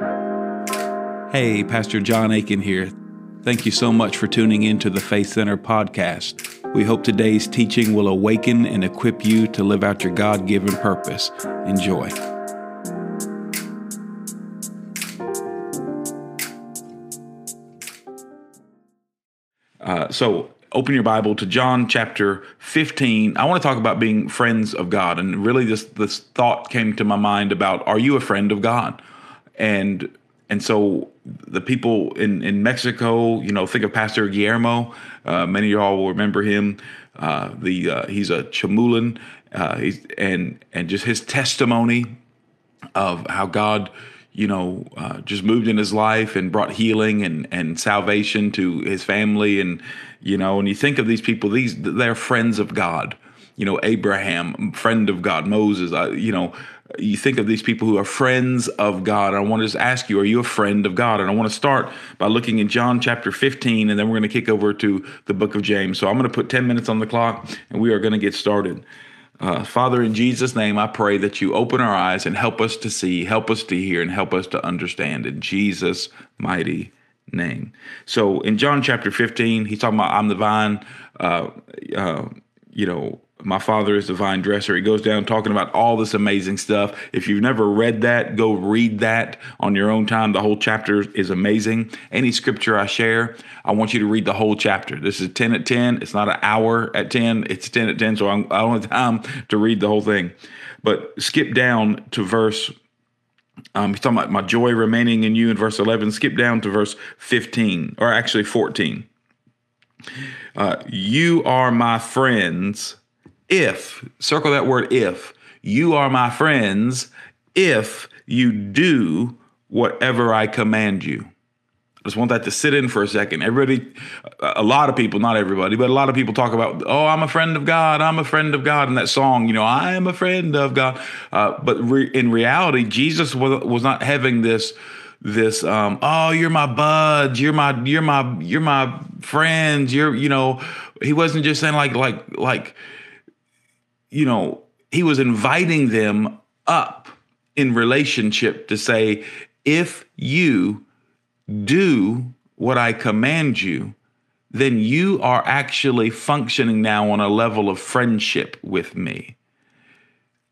Hey, Pastor John Aiken here. Thank you so much for tuning in to the Faith Center podcast. We hope today's teaching will awaken and equip you to live out your God given purpose. Enjoy. Uh, so, open your Bible to John chapter 15. I want to talk about being friends of God. And really, this, this thought came to my mind about are you a friend of God? And and so the people in, in Mexico, you know, think of Pastor Guillermo. Uh, many of y'all will remember him. Uh, the uh, he's a Chamulan, uh, he's, and and just his testimony of how God, you know, uh, just moved in his life and brought healing and and salvation to his family, and you know, and you think of these people, these they're friends of God. You know, Abraham, friend of God, Moses, uh, you know you think of these people who are friends of God. I want to just ask you, are you a friend of God? And I want to start by looking in John chapter 15, and then we're going to kick over to the book of James. So I'm going to put 10 minutes on the clock, and we are going to get started. Uh, Father, in Jesus' name, I pray that you open our eyes and help us to see, help us to hear, and help us to understand. In Jesus' mighty name. So in John chapter 15, he's talking about I'm the vine. Uh, uh, you know, my father is the vine dresser. He goes down talking about all this amazing stuff. If you've never read that, go read that on your own time. The whole chapter is amazing. Any scripture I share, I want you to read the whole chapter. This is 10 at 10. It's not an hour at 10, it's 10 at 10. So I'm, I don't have time to read the whole thing. But skip down to verse um, he's talking about my joy remaining in you in verse 11. Skip down to verse 15, or actually 14. Uh, you are my friends if, circle that word if, you are my friends if you do whatever I command you. I just want that to sit in for a second. Everybody, a lot of people, not everybody, but a lot of people talk about, oh, I'm a friend of God. I'm a friend of God. And that song, you know, I am a friend of God. Uh, but re- in reality, Jesus was, was not having this, this, um, oh, you're my buds. You're my, you're my, you're my friends. You're, you know, he wasn't just saying like, like, like, you know, he was inviting them up in relationship to say, if you do what I command you, then you are actually functioning now on a level of friendship with me.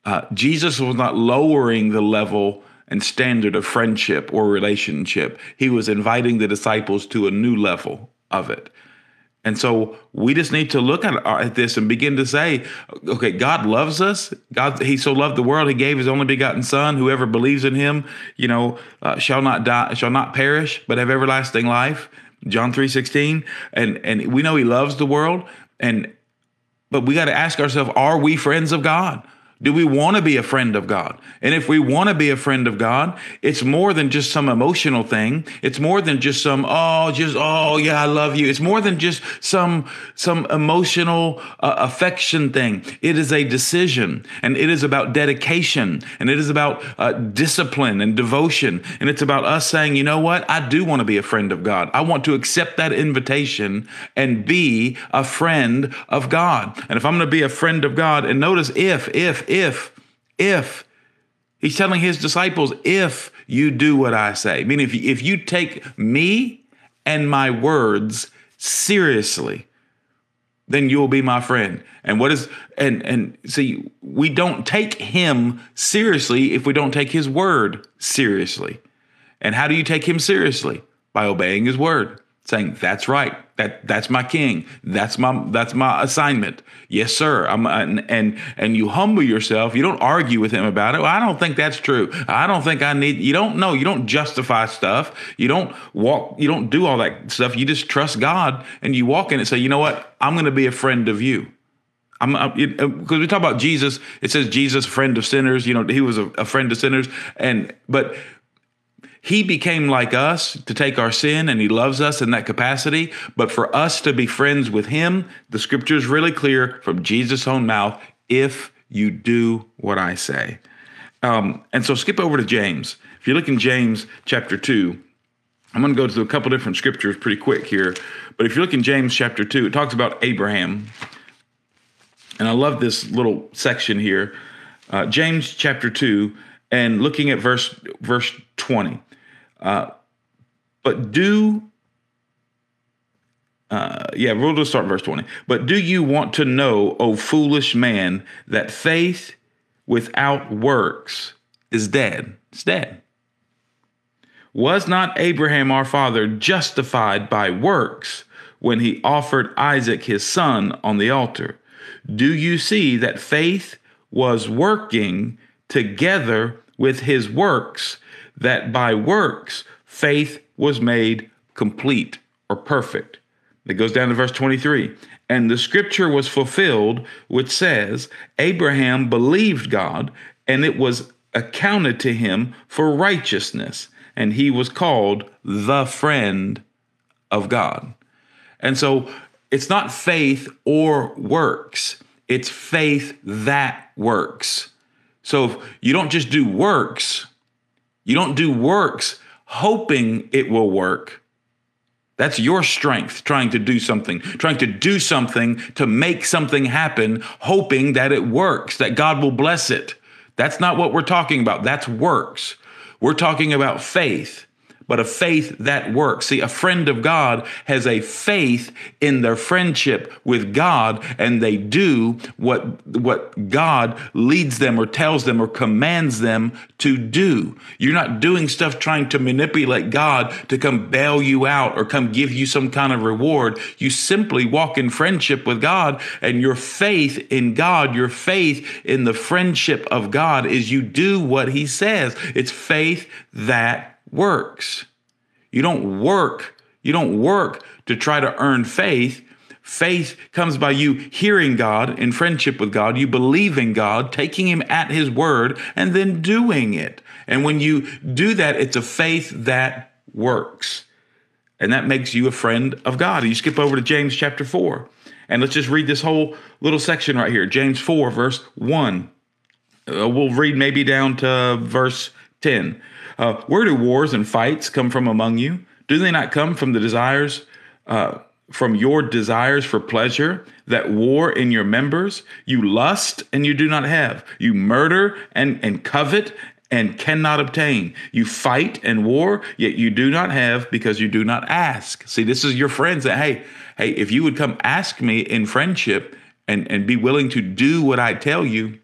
Uh, Jesus was not lowering the level and standard of friendship or relationship. He was inviting the disciples to a new level of it. And so we just need to look at, uh, at this and begin to say, okay, God loves us. God, He so loved the world, He gave His only begotten Son. Whoever believes in Him, you know, uh, shall not die, shall not perish, but have everlasting life. John three sixteen. And and we know He loves the world, and but we got to ask ourselves, are we friends of God? Do we want to be a friend of God? And if we want to be a friend of God, it's more than just some emotional thing. It's more than just some, oh, just, oh, yeah, I love you. It's more than just some, some emotional uh, affection thing. It is a decision and it is about dedication and it is about uh, discipline and devotion. And it's about us saying, you know what? I do want to be a friend of God. I want to accept that invitation and be a friend of God. And if I'm going to be a friend of God, and notice if, if, if, if, he's telling his disciples, if you do what I say, meaning if if you take me and my words seriously, then you will be my friend. And what is and and see, we don't take him seriously if we don't take his word seriously. And how do you take him seriously? By obeying his word saying that's right. That that's my king. That's my that's my assignment. Yes sir. I'm and and, and you humble yourself. You don't argue with him about it. Well, i don't think that's true. I don't think i need you don't know you don't justify stuff. You don't walk you don't do all that stuff. You just trust god and you walk in and say you know what? I'm going to be a friend of you. I'm because uh, we talk about Jesus. It says Jesus, friend of sinners. You know, he was a, a friend of sinners, and but he became like us to take our sin, and He loves us in that capacity. But for us to be friends with Him, the scripture is really clear from Jesus' own mouth if you do what I say. Um, and so skip over to James. If you look in James chapter 2, I'm going to go to a couple different scriptures pretty quick here. But if you look in James chapter 2, it talks about Abraham. And I love this little section here. Uh, James chapter 2, and looking at verse verse 20. Uh, but do uh, yeah, we'll just start verse 20. But do you want to know, O foolish man, that faith without works is dead? It's dead. Was not Abraham our father justified by works when he offered Isaac his son on the altar? Do you see that faith was working together with his works, that by works faith was made complete or perfect? It goes down to verse 23. And the scripture was fulfilled, which says, Abraham believed God, and it was accounted to him for righteousness, and he was called the friend of God. And so it's not faith or works, it's faith that works. So you don't just do works, you don't do works hoping it will work. That's your strength trying to do something, trying to do something to make something happen, hoping that it works, that God will bless it. That's not what we're talking about. That's works. We're talking about faith but a faith that works. See, a friend of God has a faith in their friendship with God, and they do what, what God leads them or tells them or commands them to do. You're not doing stuff trying to manipulate God to come bail you out or come give you some kind of reward. You simply walk in friendship with God, and your faith in God, your faith in the friendship of God is you do what He says. It's faith that works. You don't work. You don't work to try to earn faith. Faith comes by you hearing God in friendship with God, you believing God, taking Him at His word, and then doing it. And when you do that, it's a faith that works. And that makes you a friend of God. You skip over to James chapter 4. And let's just read this whole little section right here James 4, verse 1. Uh, we'll read maybe down to verse 10. Uh, where do wars and fights come from among you? Do they not come from the desires, uh, from your desires for pleasure that war in your members? You lust and you do not have. You murder and, and covet and cannot obtain. You fight and war, yet you do not have because you do not ask. See, this is your friends that, hey, hey, if you would come ask me in friendship and, and be willing to do what I tell you,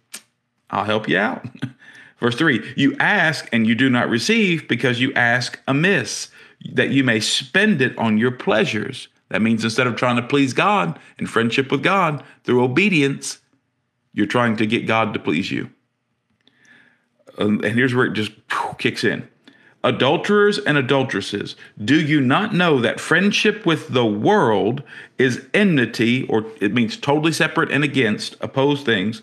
I'll help you out. Verse 3 You ask and you do not receive because you ask amiss, that you may spend it on your pleasures. That means instead of trying to please God in friendship with God through obedience, you're trying to get God to please you. Um, and here's where it just kicks in. Adulterers and adulteresses, do you not know that friendship with the world is enmity, or it means totally separate and against, opposed things,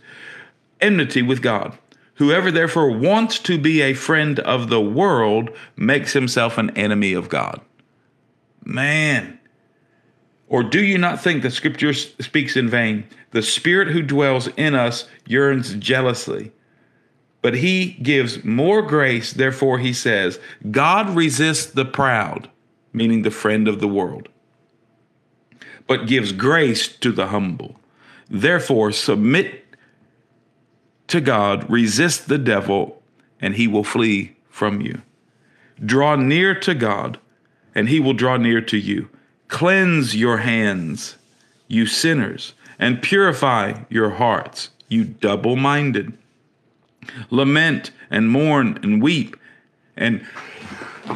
enmity with God? Whoever therefore wants to be a friend of the world makes himself an enemy of God. Man. Or do you not think the scripture speaks in vain? The spirit who dwells in us yearns jealously. But he gives more grace, therefore, he says, God resists the proud, meaning the friend of the world, but gives grace to the humble. Therefore, submit to God, resist the devil, and he will flee from you. Draw near to God, and he will draw near to you. Cleanse your hands, you sinners, and purify your hearts, you double minded. Lament and mourn and weep. And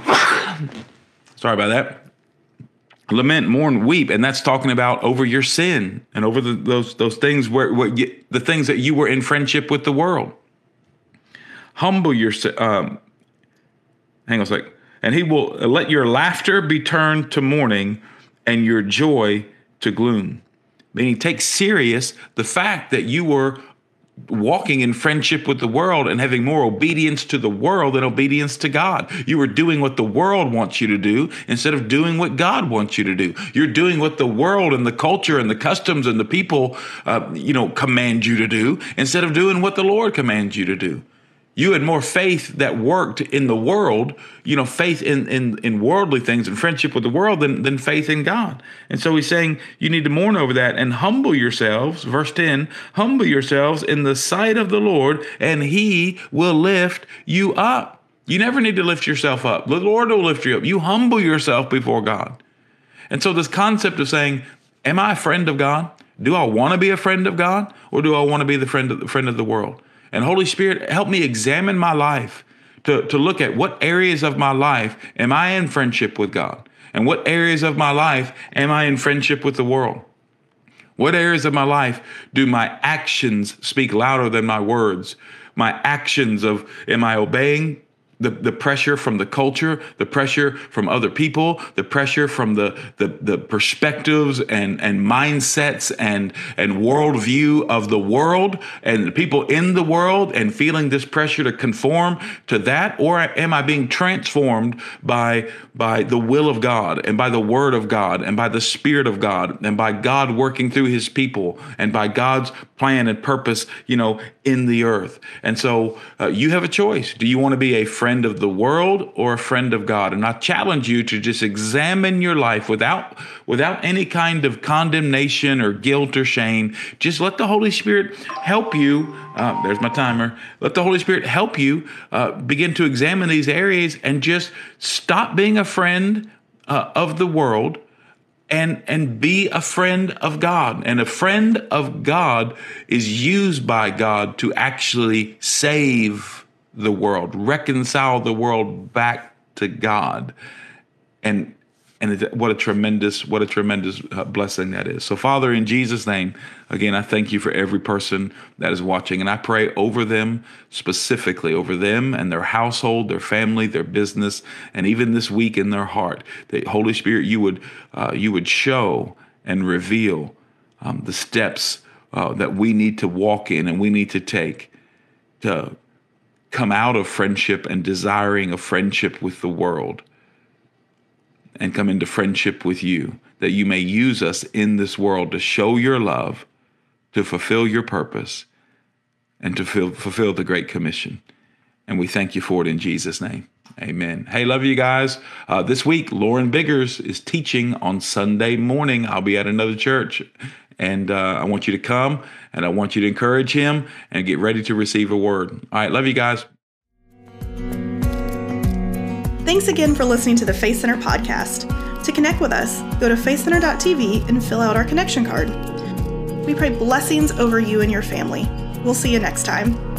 sorry about that lament, mourn, weep, and that's talking about over your sin and over the, those those things where, where you, the things that you were in friendship with the world. Humble yourself. Um, hang on a sec. And he will let your laughter be turned to mourning, and your joy to gloom. Meaning, take serious the fact that you were walking in friendship with the world and having more obedience to the world than obedience to God. You are doing what the world wants you to do instead of doing what God wants you to do. You're doing what the world and the culture and the customs and the people, uh, you know, command you to do instead of doing what the Lord commands you to do you had more faith that worked in the world, you know, faith in, in, in worldly things and friendship with the world than, than faith in God. And so he's saying you need to mourn over that and humble yourselves. Verse 10 humble yourselves in the sight of the Lord, and he will lift you up. You never need to lift yourself up. The Lord will lift you up. You humble yourself before God. And so, this concept of saying, Am I a friend of God? Do I want to be a friend of God? Or do I want to be the friend of the friend of the world? And Holy Spirit, help me examine my life to, to look at what areas of my life am I in friendship with God? And what areas of my life am I in friendship with the world? What areas of my life do my actions speak louder than my words? My actions of am I obeying the, the pressure from the culture, the pressure from other people, the pressure from the, the, the perspectives and, and mindsets and, and worldview of the world and the people in the world and feeling this pressure to conform to that? Or am I being transformed by, by the will of God and by the word of God and by the spirit of God and by God working through his people and by God's plan and purpose, you know, in the earth? And so uh, you have a choice. Do you want to be a friend of the world or a friend of God? And I challenge you to just examine your life without without any kind of condemnation or guilt or shame. Just let the Holy Spirit help you. Uh, there's my timer. Let the Holy Spirit help you uh, begin to examine these areas and just stop being a friend uh, of the world and and be a friend of God. And a friend of God is used by God to actually save the world, reconcile the world back to God. And and what a tremendous what a tremendous uh, blessing that is. So father in jesus name again i thank you for every person that is watching. And i pray over them specifically over them and their household their family their business and even this week in their heart. That holy spirit you would uh, you would show and reveal um, the steps uh, that we need to walk in and we need to take to come out of friendship and desiring a friendship with the world and come into friendship with you, that you may use us in this world to show your love, to fulfill your purpose, and to fulfill the Great Commission. And we thank you for it in Jesus' name. Amen. Hey, love you guys. Uh, this week, Lauren Biggers is teaching on Sunday morning. I'll be at another church. And uh, I want you to come and I want you to encourage him and get ready to receive a word. All right. Love you guys. Thanks again for listening to the Faith Center podcast. To connect with us, go to faithcenter.tv and fill out our connection card. We pray blessings over you and your family. We'll see you next time.